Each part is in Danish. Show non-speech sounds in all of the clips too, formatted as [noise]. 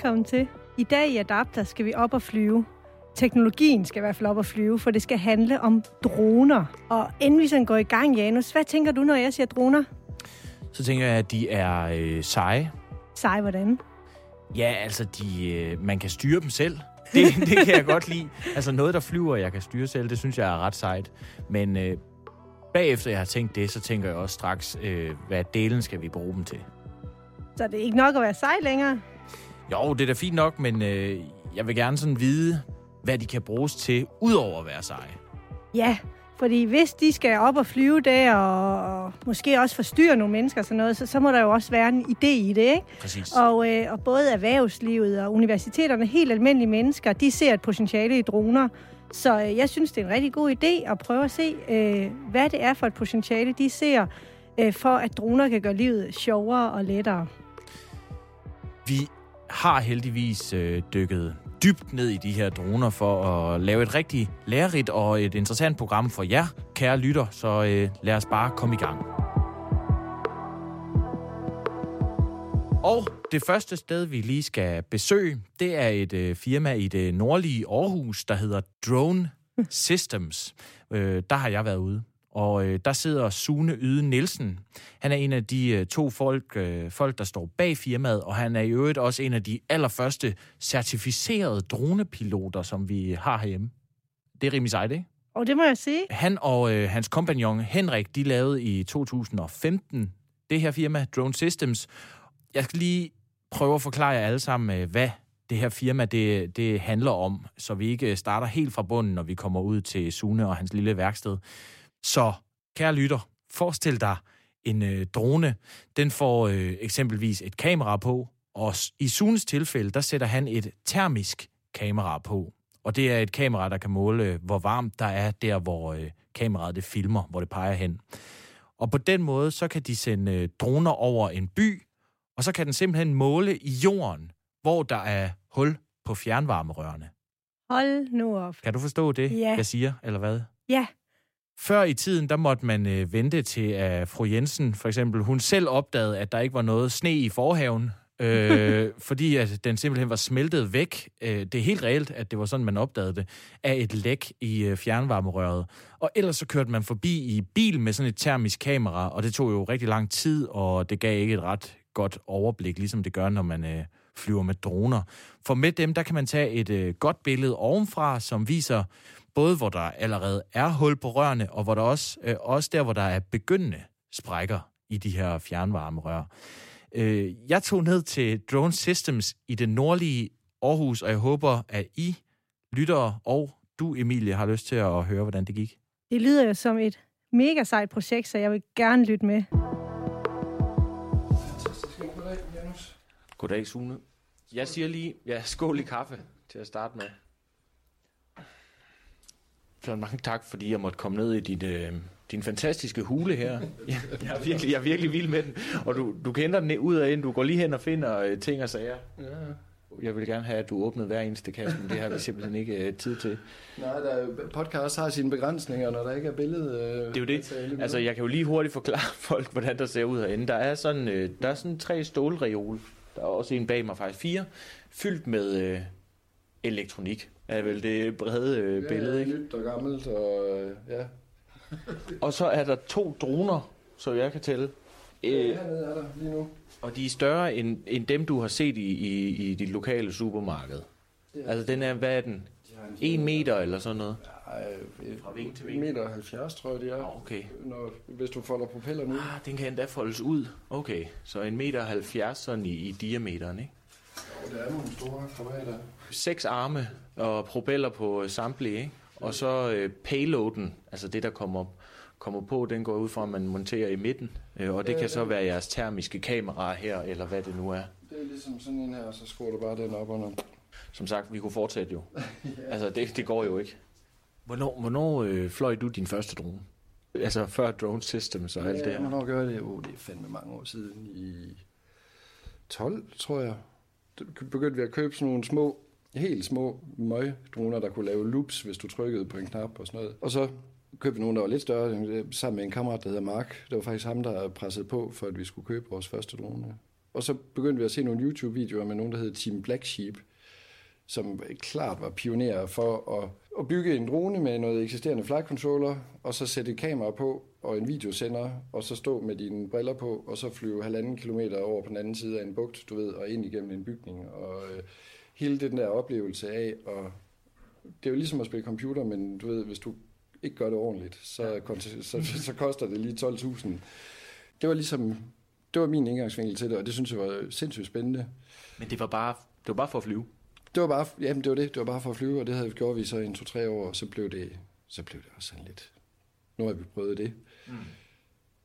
Velkommen til. I dag i Adapter skal vi op og flyve. Teknologien skal i hvert fald op og flyve, for det skal handle om droner. Og inden vi sådan går i gang, Janus, hvad tænker du, når jeg siger droner? Så tænker jeg, at de er øh, seje. Sej, hvordan? Ja, altså, de, øh, man kan styre dem selv. Det, [laughs] det kan jeg godt lide. Altså noget, der flyver, jeg kan styre selv, det synes jeg er ret sejt. Men øh, bagefter jeg har tænkt det, så tænker jeg også straks, øh, hvad delen skal vi bruge dem til. Så det er ikke nok at være sej længere? Jo, det er da fint nok, men øh, jeg vil gerne sådan vide, hvad de kan bruges til, udover at være seje. Ja, fordi hvis de skal op og flyve der, og måske også forstyrre nogle mennesker og sådan noget, så, så må der jo også være en idé i det, ikke? Præcis. Og, øh, og både erhvervslivet og universiteterne, helt almindelige mennesker, de ser et potentiale i droner. Så øh, jeg synes, det er en rigtig god idé at prøve at se, øh, hvad det er for et potentiale, de ser, øh, for at droner kan gøre livet sjovere og lettere. Vi har heldigvis øh, dykket dybt ned i de her droner for at lave et rigtig lærerigt og et interessant program for jer, kære lytter. Så øh, lad os bare komme i gang. Og det første sted, vi lige skal besøge, det er et øh, firma i det nordlige Aarhus, der hedder Drone Systems. Øh, der har jeg været ude. Og øh, der sidder Sune Yde Nielsen. Han er en af de øh, to folk, øh, folk, der står bag firmaet, og han er i øvrigt også en af de allerførste certificerede dronepiloter, som vi har herhjemme. Det er rimelig sejt, ikke? Og det må jeg sige. Han og øh, hans kompagnon Henrik, de lavede i 2015 det her firma, Drone Systems. Jeg skal lige prøve at forklare jer alle sammen, øh, hvad det her firma det, det handler om, så vi ikke starter helt fra bunden, når vi kommer ud til Sune og hans lille værksted. Så, kære lytter, forestil dig en øh, drone. Den får øh, eksempelvis et kamera på, og i Sunes tilfælde, der sætter han et termisk kamera på. Og det er et kamera, der kan måle, hvor varmt der er der, hvor øh, kameraet det filmer, hvor det peger hen. Og på den måde, så kan de sende øh, droner over en by, og så kan den simpelthen måle i jorden, hvor der er hul på fjernvarmerørene. Hold nu op. Kan du forstå det, Ja. jeg siger, eller hvad? Ja, Før i tiden, der måtte man øh, vente til, at fru Jensen, for eksempel, hun selv opdagede, at der ikke var noget sne i forhaven, øh, [laughs] fordi at den simpelthen var smeltet væk. Øh, det er helt reelt, at det var sådan, man opdagede det, af et læk i øh, fjernvarmerøret. Og ellers så kørte man forbi i bil med sådan et termisk kamera, og det tog jo rigtig lang tid, og det gav ikke et ret godt overblik, ligesom det gør, når man øh, flyver med droner. For med dem, der kan man tage et øh, godt billede ovenfra, som viser både, hvor der allerede er hul på rørene, og hvor der også, øh, også der, hvor der er begyndende sprækker i de her fjernvarmerør. Øh, jeg tog ned til Drone Systems i det nordlige Aarhus, og jeg håber, at I lyttere og du, Emilie, har lyst til at høre, hvordan det gik. det lyder jo som et mega sejt projekt, så jeg vil gerne lytte med. Goddag, Sune. Jeg siger lige, ja, skål i kaffe til at starte med. Så mange tak, fordi jeg måtte komme ned i dit, øh, din fantastiske hule her. [laughs] Jeg, jeg, er virkelig, jeg er virkelig vild med den. Og du, du kender den ud og ind. Du går lige hen og finder øh, ting og sager. Jeg vil gerne have, at du åbnede hver eneste kasse, men det har vi [laughs] simpelthen ikke øh, tid til. Nej, der er, podcast har sine begrænsninger, når der ikke er billede. Øh, Det er jo det. Altså, jeg kan jo lige hurtigt forklare [laughs] folk, hvordan der ser ud herinde. Der er sådan, øh, der er sådan tre stålreol. Der er også en bag mig faktisk. Fire. Fyldt med øh, elektronik. Er vel det brede øh, billede, ja, ikke? nyt og gammelt, og øh, ja. [laughs] Og så er der to droner, så jeg kan tælle. Øh. Øh, Hernede er der lige nu. og de er større end, end dem, du har set i, i, i dit lokale supermarked. Det Altså, den er, hvad er den? de en, En meter eller sådan noget? Ej, Fra vinge til en vinge? meter og 70, tror jeg, det er. Nå, okay. Når, hvis du folder propellerne ud. Ah, den kan endda foldes ud. Okay, så en meter 70 sådan i, i diameteren, ikke? Og der er nogle store formater. seks arme og propeller på øh, samtlige, ikke? Og så øh, payloaden, altså det, der kommer, kommer på, den går ud fra, at man monterer i midten. Øh, og det kan så være jeres termiske kamera her, eller hvad det nu er. Det er ligesom sådan en her, og så skruer du bare den op under. Som sagt, vi kunne fortsætte jo. [laughs] Altså, det, det går jo ikke. Hvornår, hvornår øh, fløj du din første drone? Altså før drone systems og alt det Ja, her. hvornår gør det? Oh, det er fandme mange år siden. I 12, tror jeg. Der begyndte vi at købe sådan nogle små, helt små møgdroner, der kunne lave loops, hvis du trykkede på en knap og sådan noget. Og så købte vi nogle, der var lidt større, sammen med en kammerat, der hedder Mark. Det var faktisk ham, der pressede på, for at vi skulle købe vores første drone. Og så begyndte vi at se nogle YouTube-videoer med nogen, der hed Team Black Sheep, som klart var pionerer for at, at bygge en drone med noget eksisterende flight controller, og så sætte et kamera på og en videosender, og så stå med dine briller på, og så flyve halvanden kilometer over på den anden side af en bugt, du ved, og ind igennem en bygning. Og øh, hele den der oplevelse af, og det er jo ligesom at spille computer, men du ved, hvis du ikke gør det ordentligt, så, så, så koster det lige 12.000. Det var ligesom, det var min indgangsvinkel til det, og det synes jeg var sindssygt spændende. Men det var bare, det var bare for at flyve? Det var bare, jamen det var det, det var bare for at flyve, og det havde vi gjort vi så en to-tre år, og så blev det, så blev det også sådan lidt, nu har vi prøvet det. Mm.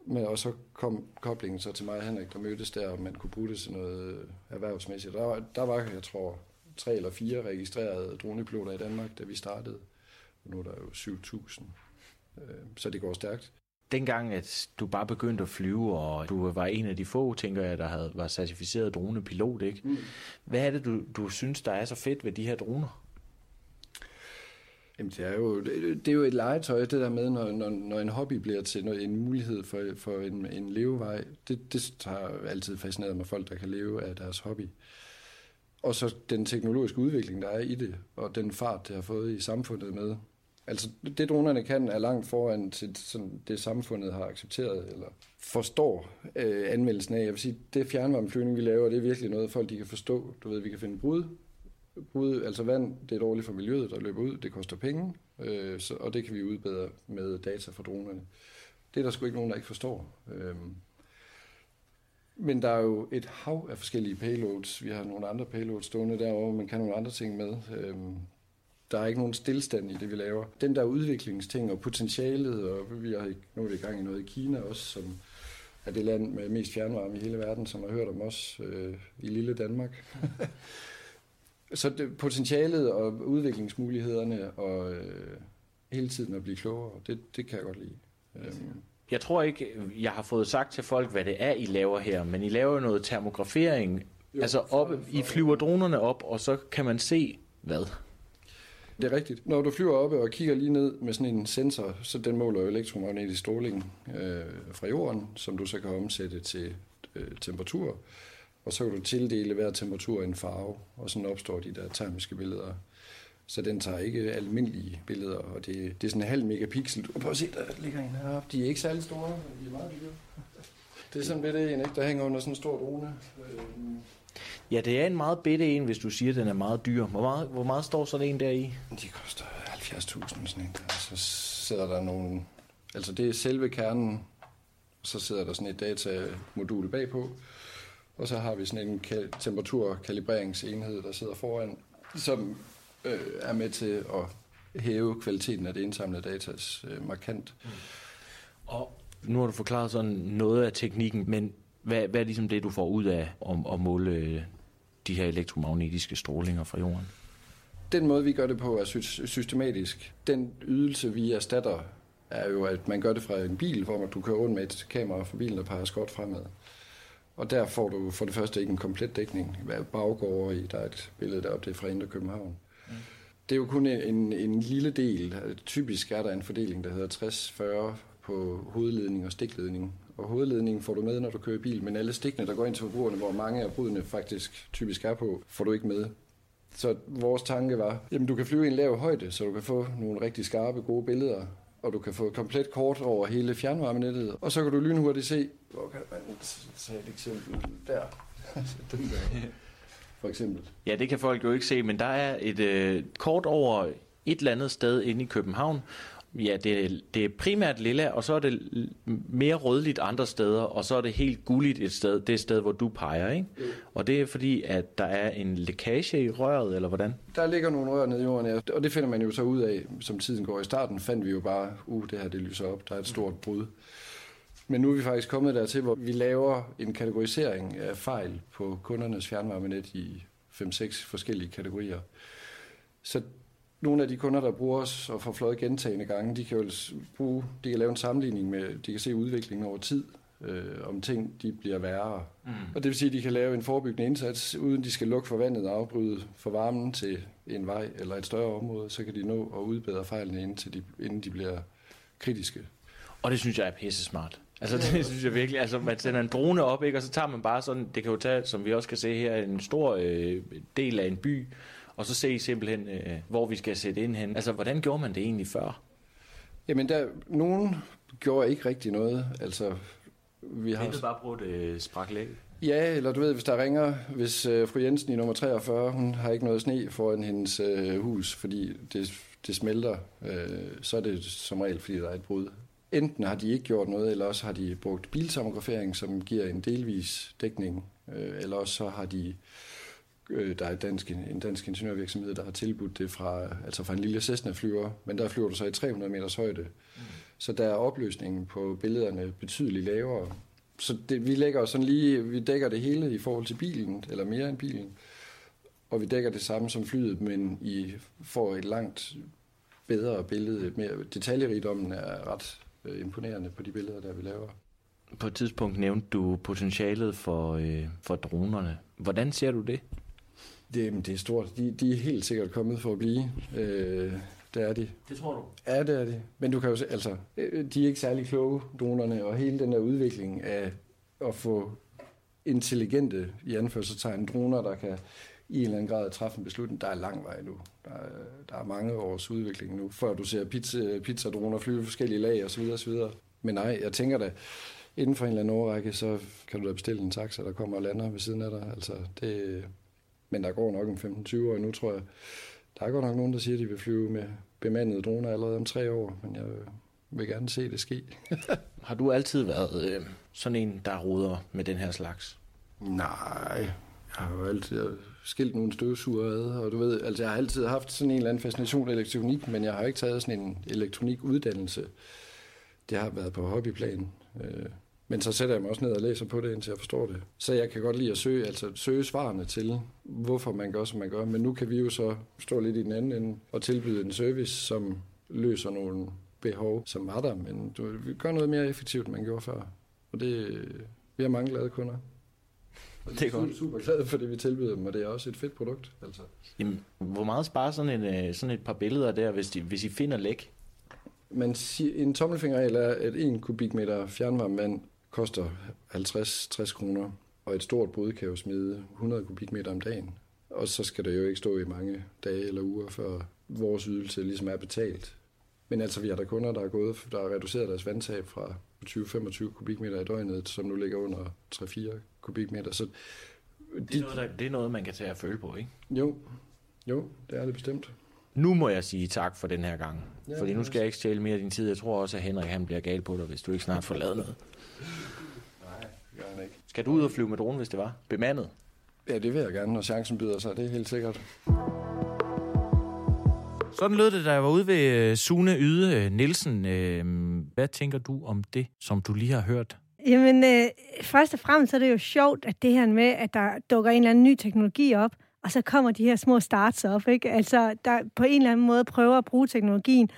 Men, og så kom koblingen så til mig og Henrik, der mødtes der, og man kunne bruge det til noget erhvervsmæssigt. Der var, der var jeg tror, tre eller fire registrerede dronepiloter i Danmark, da vi startede. Og nu er der jo 7.000. Øh, så det går stærkt. Dengang, at du bare begyndte at flyve, og du var en af de få, tænker jeg, der havde, var certificeret dronepilot, ikke? Mm. Hvad er det, du, du synes, der er så fedt ved de her droner? Jamen, det er jo, det er jo et legetøj, det der med, når, når, når en hobby bliver til en mulighed for, for en, en levevej. Det, det har altid fascineret mig, folk, der kan leve af deres hobby. Og så den teknologiske udvikling, der er i det, og den fart, det har fået i samfundet med. Altså, det dronerne kan, er langt foran til sådan, det samfundet har accepteret, eller forstår øh, anvendelsen af. Jeg vil sige, det fjernvarmeflyvning, vi laver, det er virkelig noget, folk de kan forstå. Du ved, vi kan finde brud brud, altså vand, det er dårligt for miljøet, der løber ud, det koster penge, øh, så, og det kan vi udbedre med data fra dronerne. Det er der sgu ikke nogen, der ikke forstår. Øh, men der er jo et hav af forskellige payloads. Vi har nogle andre payloads stående derovre, man kan nogle andre ting med. Øh, der er ikke nogen stillstand i det, vi laver. Den der udviklingsting og potentialet, og vi har nu er vi i gang i noget i Kina også, som er det land med mest fjernvarme i hele verden, som har hørt om os øh, i lille Danmark. [laughs] Så det, potentialet og udviklingsmulighederne og øh, hele tiden at blive klogere, det, det kan jeg godt lide. Øhm. Jeg tror ikke, jeg har fået sagt til folk, hvad det er, I laver her, men I laver noget termografering. Jo, altså op, for, for, I flyver dronerne op, og så kan man se hvad? Det er rigtigt. Når du flyver op og kigger lige ned med sådan en sensor, så den måler jo elektromagnetisk stråling øh, fra jorden, som du så kan omsætte til øh, temperatur og så kan du tildele hver temperatur en farve, og sådan opstår de der termiske billeder. Så den tager ikke almindelige billeder, og det, det er sådan en halv megapixel. Du kan prøve at se, der ligger en heroppe. De er ikke særlig store, de er meget lille. Det er sådan bitte en, ikke? der hænger under sådan en stor drone. Ja, det er en meget bitte en, hvis du siger, at den er meget dyr. Hvor meget, hvor meget står sådan en der i? De koster 70.000 sådan en. Så sidder der nogle... Altså det er selve kernen, så sidder der sådan et datamodul bagpå. Og så har vi sådan en temperaturkalibreringsenhed, der sidder foran, som øh, er med til at hæve kvaliteten af det indsamlede datas øh, markant. Mm. Og nu har du forklaret sådan noget af teknikken, men hvad, hvad er ligesom det, du får ud af at, at måle øh, de her elektromagnetiske strålinger fra jorden? Den måde, vi gør det på, er systematisk. Den ydelse, vi erstatter, er jo, at man gør det fra en bil, hvor du kører rundt med et kamera fra bilen, der peger skot fremad. Og der får du for det første ikke en komplet dækning. Hvad baggård i, der er et billede deroppe, det er fra Indre København. Mm. Det er jo kun en, en lille del. Typisk er der en fordeling, der hedder 60-40 på hovedledning og stikledning. Og hovedledningen får du med, når du kører bil, men alle stikkene, der går ind til forbrugerne, hvor mange af brudene faktisk typisk er på, får du ikke med. Så vores tanke var, jamen du kan flyve i en lav højde, så du kan få nogle rigtig skarpe, gode billeder, og du kan få et komplet kort over hele fjernvarmenettet, og så kan du lynhurtigt se, hvor kan man tage et eksempel der, [laughs] den der, for eksempel. Ja, det kan folk jo ikke se, men der er et øh, kort over et eller andet sted inde i København, Ja, det er, det er primært lilla, og så er det mere rødligt andre steder, og så er det helt gulligt et sted, det sted, hvor du peger, ikke? Mm. Og det er fordi, at der er en lækage i røret, eller hvordan? Der ligger nogle rør nede i jorden, ja. og det finder man jo så ud af, som tiden går. I starten fandt vi jo bare, uh, det her det lyser op, der er et stort brud. Men nu er vi faktisk kommet dertil, hvor vi laver en kategorisering af fejl på kundernes fjernvarmenet i 5-6 forskellige kategorier. Så nogle af de kunder, der bruger os og får fløjet gentagende gange, de kan jo bruge, de kan lave en sammenligning med, de kan se udviklingen over tid, øh, om ting de bliver værre. Mm. Og det vil sige, at de kan lave en forebyggende indsats, uden de skal lukke for vandet og afbryde for varmen til en vej eller et større område, så kan de nå at udbedre fejlene, inden, til de, inden de bliver kritiske. Og det synes jeg er pisse smart. Altså, det synes jeg virkelig. Altså, man sender en drone op, ikke? og så tager man bare sådan, det kan jo tage, som vi også kan se her, en stor øh, del af en by, og så se simpelthen, øh, hvor vi skal sætte ind hen. Altså, hvordan gjorde man det egentlig før? Jamen, der, nogen gjorde ikke rigtig noget. Altså, vi har... Det bare brugt øh, spraklæg? Ja, eller du ved, hvis der ringer, hvis øh, fru Jensen i nummer 43, hun har ikke noget sne foran hendes øh, hus, fordi det, det smelter, øh, så er det som regel, fordi der er et brud. Enten har de ikke gjort noget, eller også har de brugt biltomografering, som giver en delvis dækning, øh, eller også så har de øh, der er dansk, en dansk ingeniørvirksomhed, der har tilbudt det fra, altså fra en lille Cessna-flyver, men der flyver du så i 300 meters højde. Mm. Så der er opløsningen på billederne betydeligt lavere. Så det, vi lægger sådan lige, vi dækker det hele i forhold til bilen, eller mere end bilen. Og vi dækker det samme som flyet, men I får et langt bedre billede. Mere, detaljerigdommen er ret øh, imponerende på de billeder, der vi laver. På et tidspunkt nævnte du potentialet for, øh, for dronerne. Hvordan ser du det? Det, det er stort. De, de er helt sikkert kommet for at blive. Øh, det er de. Det tror du? Ja, det er de. Men du kan jo se, altså, øh, de er ikke særlig kloge, dronerne, og hele den der udvikling af at få intelligente, i anførselstegn, droner, der kan i en eller anden grad træffe en beslutning. Der er lang vej nu. Der er, der er mange års udvikling nu, før du ser pizza, pizzadroner flyve forskellige lag osv. osv. Men nej, jeg tænker da, inden for en eller anden årrække, så kan du da bestille en taxa, der kommer og lander ved siden af dig. Altså, det, men der går nok en 15-20 år nu, tror jeg. Der er godt nok nogen, der siger, at de vil flyve med bemandede droner allerede om tre år, men jeg vil gerne se det ske. [laughs] har du altid været øh, sådan en, der roder med den her slags? Nej, jeg har jo altid skilt nogle støvsuger ad, og du ved, altså jeg har altid haft sådan en eller anden fascination af elektronik, men jeg har ikke taget sådan en elektronikuddannelse. Det har været på hobbyplan. Øh, men så sætter jeg mig også ned og læser på det, indtil jeg forstår det. Så jeg kan godt lide at søge, altså søge svarene til, hvorfor man gør, som man gør. Men nu kan vi jo så stå lidt i den anden ende og tilbyde en service, som løser nogle behov, som var der. Men du, vi gør noget mere effektivt, end man gjorde før. Og det, vi har mange glade kunder. Og det er godt. super glade for det, vi tilbyder dem, og det er også et fedt produkt. Altså. Jamen, hvor meget sparer sådan, en, øh, sådan et par billeder der, hvis, de, hvis I finder læk? Man siger, en tommelfingerregel er, at 1 kubikmeter fjernvarmevand koster 50-60 kroner, og et stort brud kan jo smide 100 kubikmeter om dagen. Og så skal det jo ikke stå i mange dage eller uger, før vores ydelse ligesom er betalt. Men altså, vi har der kunder, der er gået, der har reduceret deres vandtab fra 20-25 kubikmeter i døgnet, som nu ligger under 3-4 kubikmeter. Så det, er noget, der, det er noget, man kan tage at føle på, ikke? Jo, jo, det er det bestemt. Nu må jeg sige tak for den her gang. Ja, fordi nu skal jeg ikke stjæle mere af din tid. Jeg tror også, at Henrik han bliver gal på dig, hvis du ikke snart får lavet noget. [laughs] Nej, gør han ikke. Skal du ud og flyve med dronen, hvis det var? Bemandet? Ja, det vil jeg gerne, når chancen byder sig. Det er helt sikkert. Sådan lød det, da jeg var ude ved øh, Sune Yde øh, Nielsen. Øh, hvad tænker du om det, som du lige har hørt? Jamen, øh, først og fremmest er det jo sjovt, at det her med, at der dukker en eller anden ny teknologi op, og så kommer de her små starts op, ikke? Altså, der på en eller anden måde prøver at bruge teknologien,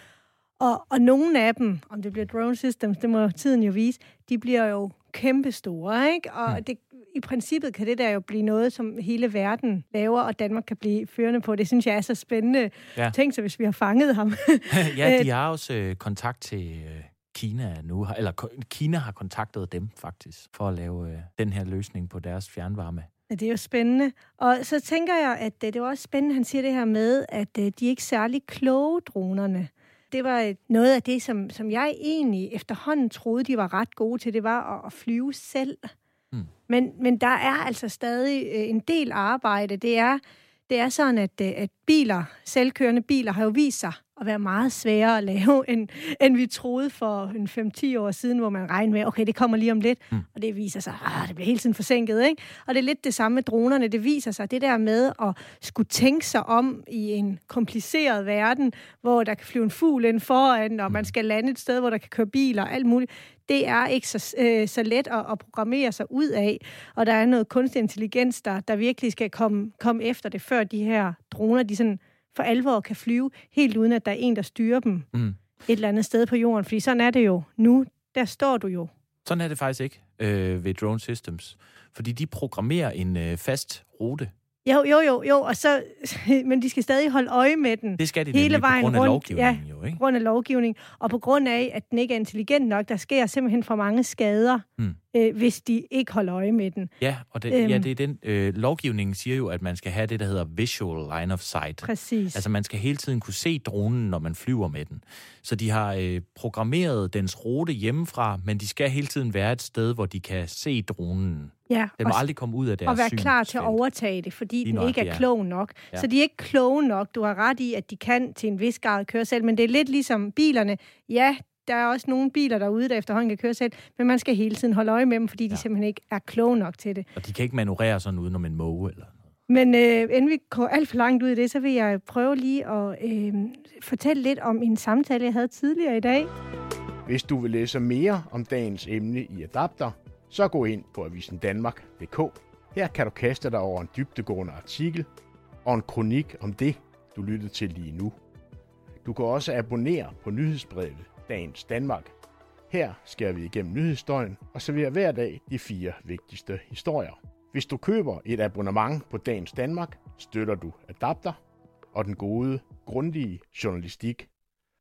og, og nogle af dem, om det bliver drone systems, det må tiden jo vise, de bliver jo kæmpestore, ikke? Og mm. det, i princippet kan det der jo blive noget, som hele verden laver, og Danmark kan blive førende på. Det synes jeg er så spændende. Ja. Tænk så, hvis vi har fanget ham. [laughs] ja, de har også øh, kontakt til øh, Kina nu, eller Kina har kontaktet dem faktisk, for at lave øh, den her løsning på deres fjernvarme. Ja, det er jo spændende. Og så tænker jeg, at øh, det var også spændende, han siger det her med, at øh, de er ikke særlig kloge, dronerne. Det var noget af det, som, som jeg egentlig efterhånden troede, de var ret gode til. Det var at, at flyve selv. Mm. Men, men der er altså stadig øh, en del arbejde. Det er, det er sådan, at, øh, at biler, selvkørende biler, har jo vist sig at være meget sværere at lave, [laughs] end, end vi troede for en 5-10 år siden, hvor man regnede med, okay, det kommer lige om lidt, mm. og det viser sig, at det bliver hele tiden forsinket, ikke? Og det er lidt det samme med dronerne. Det viser sig, det der med at skulle tænke sig om i en kompliceret verden, hvor der kan flyve en fugl ind foran, og man mm. skal lande et sted, hvor der kan køre biler og alt muligt, det er ikke så, øh, så let at, at programmere sig ud af. Og der er noget kunstig intelligens, der, der virkelig skal komme, komme efter det, før de her droner, de sådan for alvor kan flyve, helt uden at der er en, der styrer dem mm. et eller andet sted på jorden. Fordi sådan er det jo nu. Der står du jo. Sådan er det faktisk ikke øh, ved Drone Systems. Fordi de programmerer en øh, fast rute. Jo, jo, jo, jo, og så, [laughs] men de skal stadig holde øje med den. Det skal de hele nemlig vejen på grund af rundt. lovgivningen ja, jo, ikke? grund af lovgivning, og på grund af, at den ikke er intelligent nok, der sker simpelthen for mange skader, Mm. Øh, hvis de ikke holder øje med den. Ja, og det, Øhm. ja, det er den, øh, lovgivningen siger jo, at man skal have det, der hedder visual line of sight. Præcis. Altså man skal hele tiden kunne se dronen, når man flyver med den. Så de har øh, programmeret dens rute hjemmefra, men de skal hele tiden være et sted, hvor de kan se dronen. ja, Den må og, aldrig komme ud af deres og være klar til at overtage det, fordi Lige den ikke nøjagtigt, er ja. klog nok. Ja. Så de er ikke kloge nok. Du har ret i, at de kan til en vis grad køre selv, men det er lidt ligesom bilerne. Ja, der er også nogle biler derude, der efterhånden kan køre selv, men man skal hele tiden holde øje med dem, fordi de Ja. simpelthen ikke er kloge nok til det. Og de kan ikke manøvrere sådan udenom en måge eller. Men øh, inden vi går alt for langt ud i det, så vil jeg prøve lige at øh, fortælle lidt om en samtale, jeg havde tidligere i dag. Hvis du vil læse mere om dagens emne i Adapter, så gå ind på avisendanmark.dk. Her kan du kaste dig over en dybdegående artikel og en kronik om det, du lyttede til lige nu. Du kan også abonnere på nyhedsbrevet Dagens Danmark. Her skærer vi igennem nyhedsstøjen og serverer hver dag de fire vigtigste historier. Hvis du køber et abonnement på Dagens Danmark, støtter du Adapter og den gode, grundige journalistik.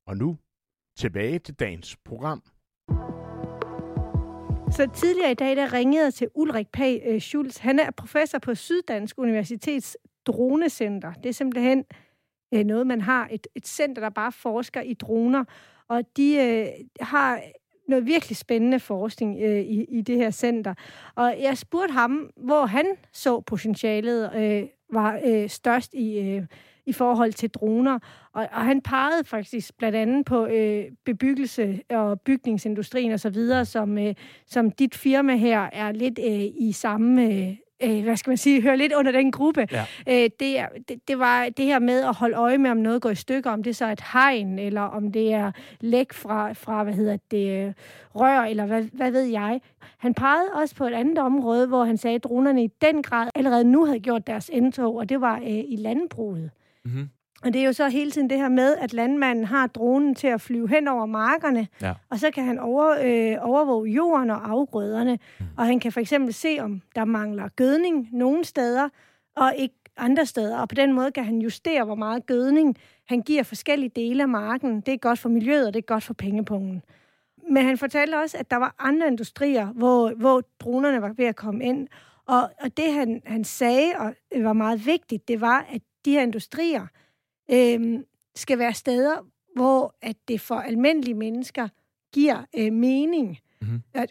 Og nu tilbage til dagens program. Så tidligere i dag, der ringede jeg til Ulrik Pag øh, Schulz. Han er professor på Syddansk Universitets Dronecenter. Det er simpelthen øh, noget, man har. Et, et center, der bare forsker i droner. Og de øh, har noget virkelig spændende forskning øh, i, i det her center. Og jeg spurgte ham, hvor han så potentialet øh, var øh, størst i, øh, i forhold til droner. Og, og han pegede faktisk blandt andet på øh, bebyggelse og bygningsindustrien osv., som, øh, som dit firma her er lidt øh, i samme... Øh, øh, hvad skal man sige, hører lidt under den gruppe. Ja. Øh, det, det, det var det her med at holde øje med, om noget går i stykker, om det er så er et hegn, eller om det er læk fra, fra hvad hedder det, øh, rør, eller hvad, hvad ved jeg. Han pegede også på et andet område, hvor han sagde, at dronerne i den grad allerede nu havde gjort deres indtog, og det var øh, i landbruget. Mm-hmm. Og det er jo så hele tiden det her med, at landmanden har dronen til at flyve hen over markerne, Ja. og så kan han over, øh, overvåge jorden og afgrøderne. Mm. Og han kan for eksempel se, om der mangler gødning nogle steder, og ikke andre steder. Og på den måde kan han justere, hvor meget gødning han giver forskellige dele af marken. Det er godt for miljøet, og det er godt for pengepungen. Men han fortalte også, at der var andre industrier, hvor, hvor dronerne var ved at komme ind. Og, og det, han, han sagde, og det var meget vigtigt, det var, at de her industrier øh, skal være steder, hvor at det for almindelige mennesker giver øh, mening. Mhm. Øh,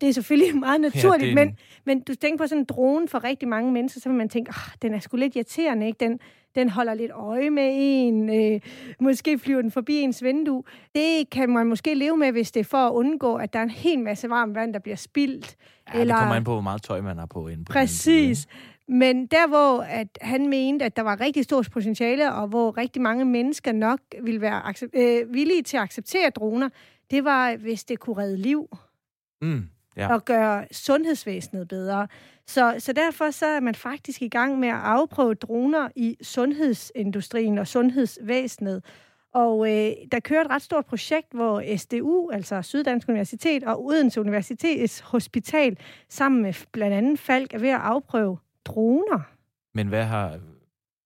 Det er selvfølgelig [laughs] meget naturligt, ja, en- men, men du tænker på sådan en drone for rigtig mange mennesker, så vil man tænke, ah, den er sgu lidt irriterende, ikke? Den, den holder lidt øje med en, øh, måske flyver den forbi ens vindue. Det kan man måske leve med, hvis det er for at undgå, at der er en hel masse varmt vand, der bliver spildt. Ja, det kommer an på, hvor meget tøj man har på inde på den Præcis. side, Men der, hvor at han mente, at der var rigtig stort potentiale, og hvor rigtig mange mennesker nok ville være øh, villige til at acceptere droner, det var, hvis det kunne redde liv? Mm, ja. og gøre sundhedsvæsenet bedre. Så, så derfor så er man faktisk i gang med at afprøve droner i sundhedsindustrien og sundhedsvæsenet. Og øh, der kører et ret stort projekt, hvor SDU, altså Syddansk Universitet, og Odense Universitets Hospital, sammen med blandt andet Falk, er ved at afprøve droner. Men hvad har,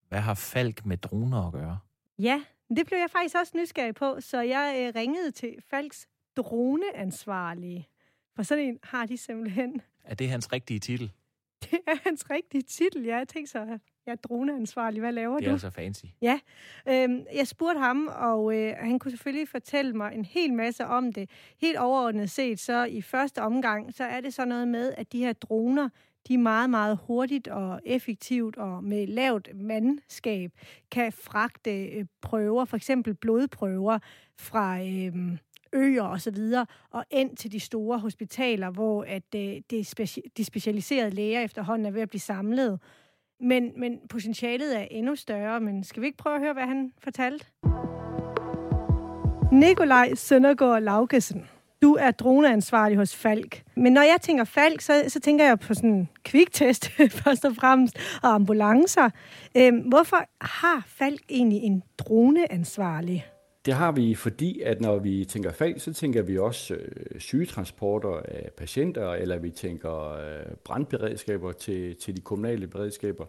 hvad har Falk med droner at gøre? Ja, det blev jeg faktisk også nysgerrig på, så jeg øh, ringede til Falks droneansvarlige. For sådan en har de simpelthen. Er det hans rigtige titel? Det er hans rigtige titel. Ja, jeg tænkte så, jeg er droneansvarlig. Hvad laver Det er du? altså fancy. Øhm, jeg spurgte ham, og øh, han kunne selvfølgelig fortælle mig en hel masse om det. Helt overordnet set, så i første omgang, så er det så noget med, at de her droner, de meget, meget hurtigt og effektivt og med lavt mandskab kan fragte øh, prøver, for eksempel blodprøver fra øh, øer og så videre, og ind til de store hospitaler, hvor at, øh, det speci- de specialiserede læger efterhånden er ved at blive samlet. Men, men potentialet er endnu større, men skal vi ikke prøve at høre, hvad han fortalte? Nikolaj Søndergaard Laugesen. Du er droneansvarlig hos Falk. Men når jeg tænker Falk, så, så tænker jeg på sådan kviktest [laughs] først og fremmest, og ambulancer. Øhm, hvorfor har Falk egentlig en droneansvarlig? Det har vi, fordi at når vi tænker fag, så tænker vi også øh, sygetransporter af patienter, eller vi tænker øh, brandberedskaber til, til de kommunale beredskaber.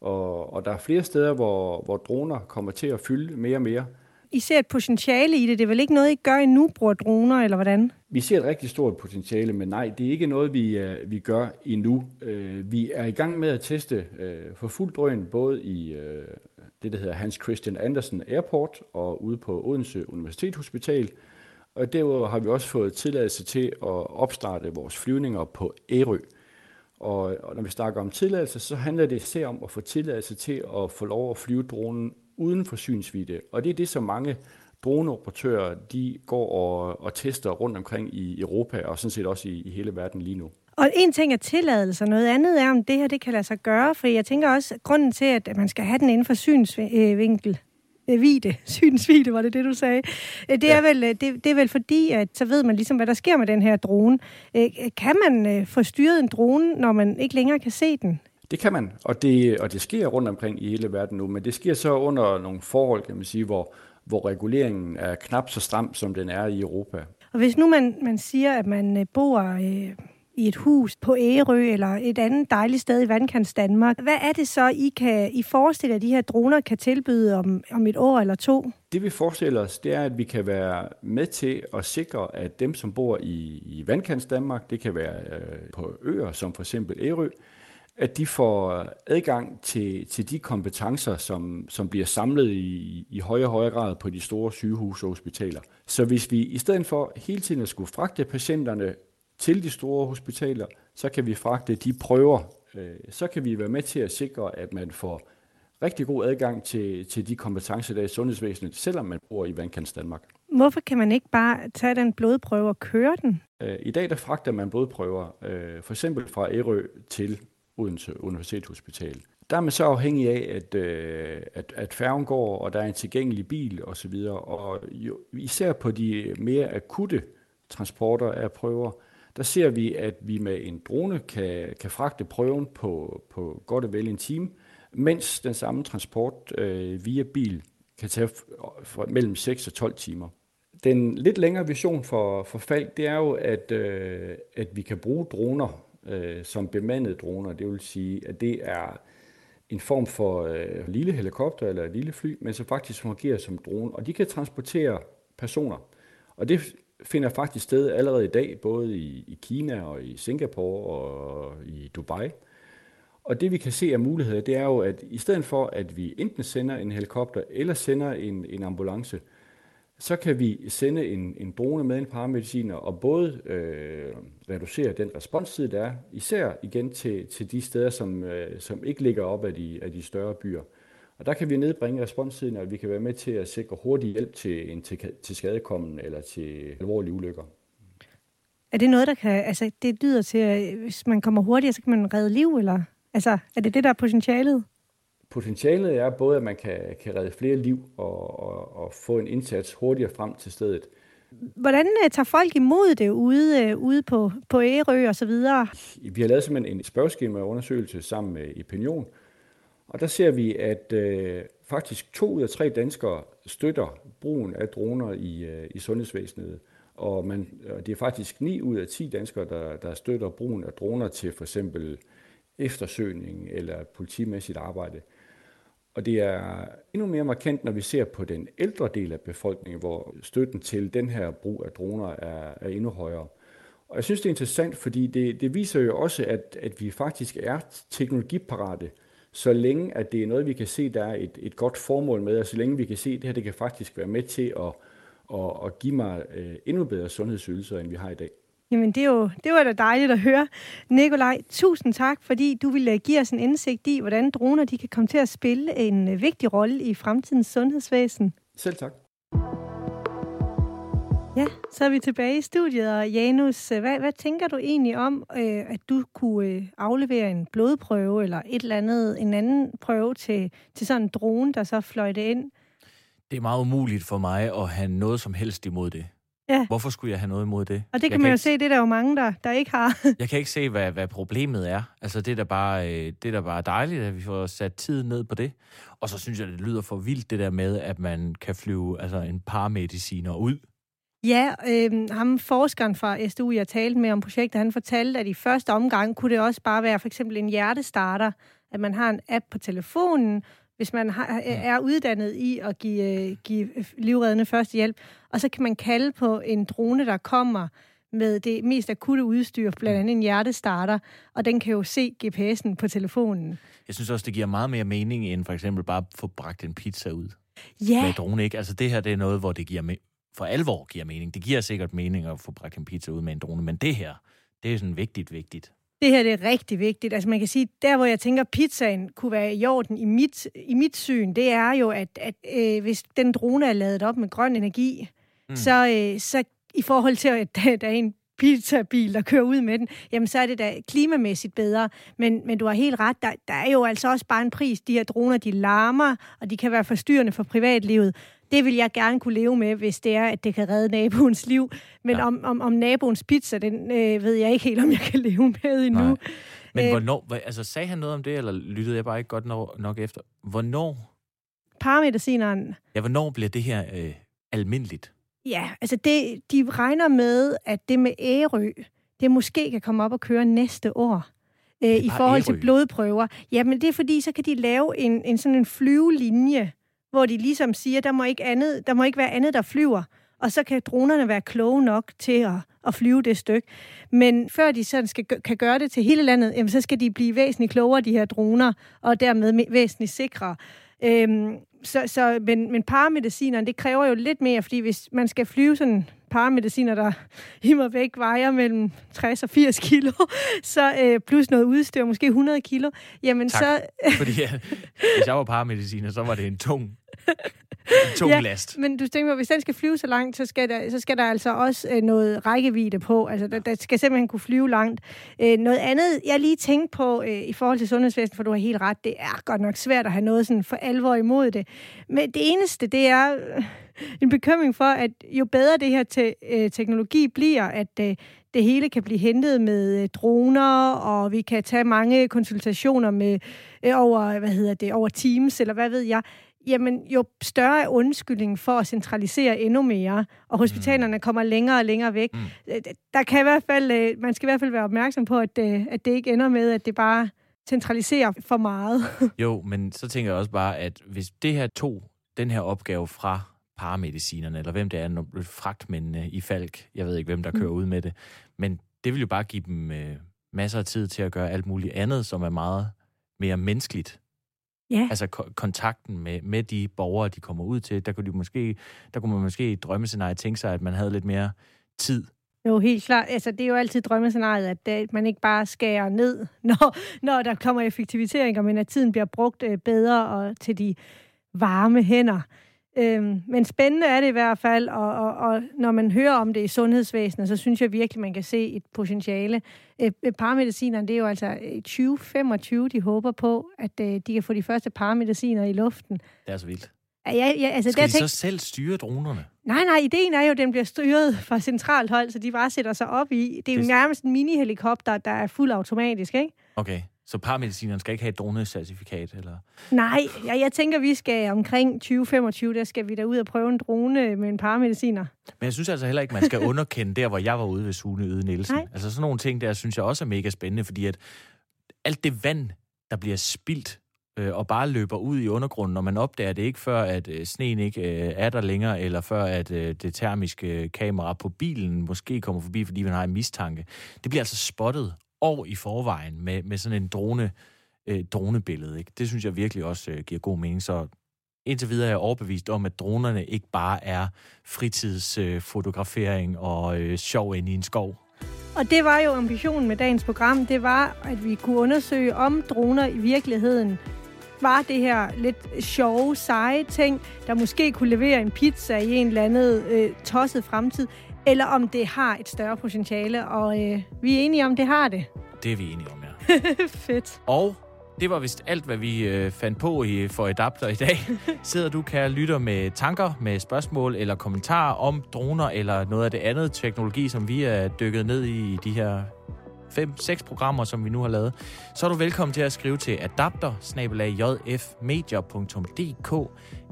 Og, og der er flere steder, hvor, hvor droner kommer til at fylde mere og mere. I ser et potentiale i det. Det er vel ikke noget, I gør endnu, bruger droner, eller hvordan? Vi ser et rigtig stort potentiale, men nej, det er ikke noget, vi, uh, vi gør endnu. Uh, vi er i gang med at teste uh, for fuld drøn, både i uh, det, der hedder Hans Christian Andersen Airport og ude på Odense Universitetshospital. Og derudover har vi også fået tilladelse til at opstarte vores flyvninger på Ærø. Og, og når vi snakker om tilladelse, så handler det især om at få tilladelse til at få lov at flyve dronen uden for synsvidde. Og det er det, som mange droneoperatører de går og, og tester rundt omkring i Europa, og sådan set også i, i hele verden lige nu. Og en ting er tilladelse, noget andet er, om det her det kan lade sig gøre, for jeg tænker også, grunden til, at man skal have den inden for synsvinkel, øh, vide, [laughs] synsvide, var det det, du sagde. Øh, det, ja. er vel, øh, det, det er vel fordi, at så ved man ligesom, hvad der sker med den her drone. Kan man få styret en drone, når man ikke længere kan se den? Det kan man, og det, og det sker rundt omkring i hele verden nu, men det sker så under nogle forhold, kan man sige, hvor, hvor reguleringen er knap så stram, som den er i Europa. Og hvis nu man, man siger, at man bor øh, i et hus på Ærø eller et andet dejligt sted i vandkants Danmark. Hvad er det så, I kan I forestille at de her droner kan tilbyde om, om et år eller to? Det vi forestiller os, det er, at vi kan være med til at sikre, at dem, som bor i, i vandkants Danmark, det kan være øh, på øer som for eksempel Ærø, at de får adgang til, til de kompetencer, som, som bliver samlet i, i højere og højere grad på de store sygehuse og hospitaler. Så hvis vi i stedet for hele tiden at skulle fragte patienterne til de store hospitaler, så kan vi fragte de prøver. Øh, så kan vi være med til at sikre, at man får rigtig god adgang til, til de kompetencer, der er i sundhedsvæsenet, selvom man bor i vandkants Danmark. Hvorfor kan man ikke bare tage den blodprøve og køre den? Øh, I dag der fragter man blodprøver, øh, for eksempel fra Ærø til Odense Universitetshospital. Der er man så afhængig af, at, øh, at, at færgen går, og der er en tilgængelig bil osv. Og jo, især på de mere akutte transporter af prøver, der ser vi, at vi med en drone kan, kan fragte prøven på, på godt og vel en time, mens den samme transport øh, via bil kan tage for mellem 6 og 12 timer. Den lidt længere vision for, for Falk, det er jo, at, øh, at vi kan bruge droner øh, som bemandede droner. Det vil sige, at det er en form for øh, lille helikopter eller et lille fly, men som faktisk fungerer som drone, og de kan transportere personer. Og det finder faktisk sted allerede i dag, både i, i Kina og i Singapore og i Dubai. Og det vi kan se af muligheder, det er jo, at i stedet for, at vi enten sender en helikopter eller sender en, en ambulance, så kan vi sende en, en drone med en paramediciner og både øh, reducere den responstid, der er, især igen til, til de steder, som, øh, som ikke ligger op af de, af de større byer. Og der kan vi nedbringe responstiden, og vi kan være med til at sikre hurtig hjælp til en til, til skadekommen eller til alvorlige ulykker. Er det noget, der kan... Altså, det lyder til, at hvis man kommer hurtigere, så kan man redde liv, eller... Altså, er det det, der er potentialet? Potentialet er både, at man kan, kan redde flere liv og, og, og få en indsats hurtigere frem til stedet. Hvordan uh, tager folk imod det ude, uh, ude på, på Ærø og så videre? Vi har lavet simpelthen en spørgeskema undersøgelse sammen med Opinion, og der ser vi, at øh, faktisk to ud af tre danskere støtter brugen af droner i, øh, i sundhedsvæsenet. Og, man, og det er faktisk 9 ud af 10 danskere, der, der støtter brugen af droner til for eksempel eftersøgning eller politimæssigt arbejde. Og det er endnu mere markant, når vi ser på den ældre del af befolkningen, hvor støtten til den her brug af droner er, er endnu højere. Og jeg synes, det er interessant, fordi det, det viser jo også, at, at vi faktisk er teknologiparate så længe at det er noget, vi kan se, der er et, et godt formål med, og så længe vi kan se, at det her det kan faktisk være med til at, at, at give mig øh, endnu bedre sundhedsydelser, end vi har i dag. Jamen, det, er jo, det var da dejligt at høre. Nikolaj, tusind tak, fordi du ville give os en indsigt i, hvordan droner de kan komme til at spille en øh, vigtig rolle i fremtidens sundhedsvæsen. Selv tak. Ja, så er vi tilbage i studiet, og Janus, øh, hvad, hvad tænker du egentlig om, øh, at du kunne øh, aflevere en blodprøve eller et eller andet, en anden prøve til, til sådan en drone, der så fløjte ind? Det er meget umuligt for mig at have noget som helst imod det. Ja. Hvorfor skulle jeg have noget imod det? Og det kan jeg man kan jo ikke... se, det er der jo mange, der, der ikke har. [laughs] jeg kan ikke se, hvad, hvad problemet er. Altså, det er, da bare, øh, det er da bare dejligt, at vi får sat tid ned på det. Og så synes jeg, det lyder for vildt, det der med, at man kan flyve altså, en paramediciner ud Ja, øh, ham forskeren fra SDU, jeg talte med om projektet, han fortalte, at i første omgang kunne det også bare være for eksempel en hjertestarter, at man har en app på telefonen, hvis man har, er uddannet i at give, give livreddende førstehjælp, og så kan man kalde på en drone, der kommer med det mest akutte udstyr, blandt andet en hjertestarter, og den kan jo se GPS'en på telefonen. Jeg synes også, det giver meget mere mening, end for eksempel bare at få bragt en pizza ud. Ja. Med drone, ikke? Altså det her, det er noget, hvor det giver me- for alvor giver mening. Det giver sikkert mening at få bragt en pizza ud med en drone, men det her, det er sådan vigtigt, vigtigt. Det her det er rigtig vigtigt. Altså man kan sige, der hvor jeg tænker, pizzaen kunne være i orden i mit, i mit syn, det er jo, at, at øh, hvis den drone er lavet op med grøn energi, mm. så, øh, så i forhold til, at der, der er en pizzabil, der kører ud med den, jamen så er det da klimamæssigt bedre. Men, men du har helt ret, der, der er jo altså også bare en pris. De her droner, de larmer, og de kan være forstyrrende for privatlivet. Det vil jeg gerne kunne leve med, hvis det er, at det kan redde naboens liv. Men ja. om, om, om naboens pizza, den øh, ved jeg ikke helt, om jeg kan leve med endnu. Nej. Men øh, hvornår, altså sagde han noget om det, eller lyttede jeg bare ikke godt nok, nok efter? Hvornår? Paramedicineren. Ja, hvornår bliver det her øh, almindeligt? Ja, altså det, de regner med, at det med Ærø, det måske kan komme op og køre næste år. Øh, I forhold Ærø. til blodprøver. Jamen det er fordi, så kan de lave en, en sådan en flyvelinje, hvor de ligesom siger, der må ikke, andet, der må ikke være andet, der flyver. Og så kan dronerne være kloge nok til at, at flyve det stykke. Men før de sådan skal, kan gøre det til hele landet, jamen, så skal de blive væsentligt klogere, de her droner, og dermed væsentligt sikre. Øhm, så, så, men, men paramedicineren, det kræver jo lidt mere, fordi hvis man skal flyve sådan paramediciner, der [laughs] himer væk vejer mellem 60 og 80 kilo, [laughs] så øh, plus noget udstyr, måske 100 kilo, jamen tak. så... fordi ja, hvis jeg var paramediciner, så var det en tung [laughs] tung ja, last. men du tænker, hvis den skal flyve så langt, så skal der, så skal der altså også øh, noget rækkevidde på. Altså, der, der skal simpelthen kunne flyve langt. Øh, noget andet, jeg lige tænkte på øh, i forhold til sundhedsvæsenet, for du har helt ret, det er godt nok svært at have noget sådan for alvor imod det. Men det eneste, det er øh, en bekymring for, at jo bedre det her te, øh, teknologi bliver, at øh, det hele kan blive hentet med øh, droner, og vi kan tage mange konsultationer med øh, over, hvad hedder det, over Teams, eller hvad ved jeg jamen jo større er undskyldningen for at centralisere endnu mere, og hospitalerne mm. kommer længere og længere væk. Mm. Øh, der kan i hvert fald, øh, man skal i hvert fald være opmærksom på, at, øh, at det ikke ender med, at det bare centraliserer for meget. [laughs] jo, men så tænker jeg også bare, at hvis det her tog den her opgave fra paramedicinerne, eller hvem det er, fragtmændene i Falk, jeg ved ikke, hvem der kører mm. ud med det, men det vil jo bare give dem øh, masser af tid til at gøre alt muligt andet, som er meget mere menneskeligt Ja. Altså ko- kontakten med, med de borgere, de kommer ud til, der kunne, de måske, der kunne man måske i drømmescenariet tænke sig, at man havde lidt mere tid. Jo, helt klart. Altså, det er jo altid drømmescenariet, at det, man ikke bare skærer ned, [laughs] når, når der kommer effektiviseringer, men at tiden bliver brugt øh, bedre og til de varme hænder. Øhm, men spændende er det i hvert fald, og, og, og når man hører om det i sundhedsvæsenet, så synes jeg virkelig, man kan se et potentiale. Øh, øh paramedicinerne, det er jo altså 2025, de håber på, at øh, de kan få de første paramediciner i luften. Det er så vildt. Ja, ja, altså, Skal der de tænkt... så selv styre dronerne? Nej, nej, ideen er jo, at den bliver styret fra centralt hold, så de bare sætter sig op i. Det er jo det... nærmest en mini-helikopter, der er fuld automatisk, ikke? Okay. Så paramedicineren skal ikke have et dronecertifikat? Eller? Nej, jeg, jeg tænker, vi skal omkring 2025, der skal vi da ud og prøve en drone med en paramediciner. Men jeg synes altså heller ikke, man skal underkende der, hvor jeg var ude ved Sune Yde Nielsen. Nej. Altså sådan nogle ting der, synes jeg også er mega spændende, fordi at alt det vand, der bliver spildt øh, og bare løber ud i undergrunden, når man opdager det ikke før, at øh, sneen ikke øh, er der længere, eller før at øh, det termiske kamera på bilen måske kommer forbi, fordi man har en mistanke. Det bliver altså spottet år i forvejen med, med sådan en drone, øh, dronebillede. Ikke? Det synes jeg virkelig også øh, giver god mening. Så indtil videre er jeg overbevist om, at dronerne ikke bare er fritidsfotografering øh, og øh, sjov ind i en skov. Og det var jo ambitionen med dagens program. Det var, at vi kunne undersøge, om droner i virkeligheden var det her lidt sjove, seje ting, der måske kunne levere en pizza i en eller anden øh, tosset fremtid, eller om det har et større potentiale, og øh, vi er enige om, det har det. Det er vi enige om, ja. [laughs] Fedt. Og det var vist alt, hvad vi øh, fandt på i, for Adapter i dag. [laughs] Sidder du, kære lytter, med tanker, med spørgsmål eller kommentarer om droner eller noget af det andet teknologi, som vi er dykket ned i i de her fem, seks programmer, som vi nu har lavet, så er du velkommen til at skrive til adapter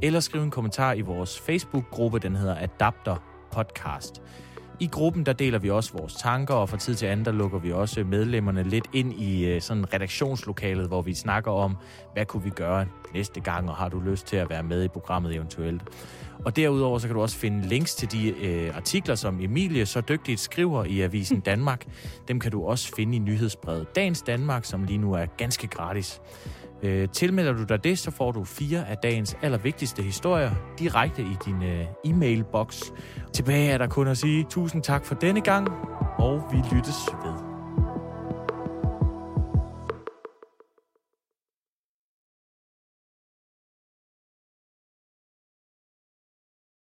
eller skrive en kommentar i vores Facebook-gruppe, den hedder Adapter Podcast. I gruppen der deler vi også vores tanker, og fra tid til anden der lukker vi også medlemmerne lidt ind i øh, sådan redaktionslokalet, hvor vi snakker om, hvad kunne vi gøre næste gang, og har du lyst til at være med i programmet eventuelt. Og derudover så kan du også finde links til de øh, artikler, som Emilie så dygtigt skriver i Avisen Danmark. Dem kan du også finde i nyhedsbrevet Dagens Danmark, som lige nu er ganske gratis. Øh, tilmelder du dig det, så får du fire af dagens allervigtigste historier direkte i din øh, e-mailboks. Tilbage er der kun at sige tusind tak for denne gang, og vi lyttes ved.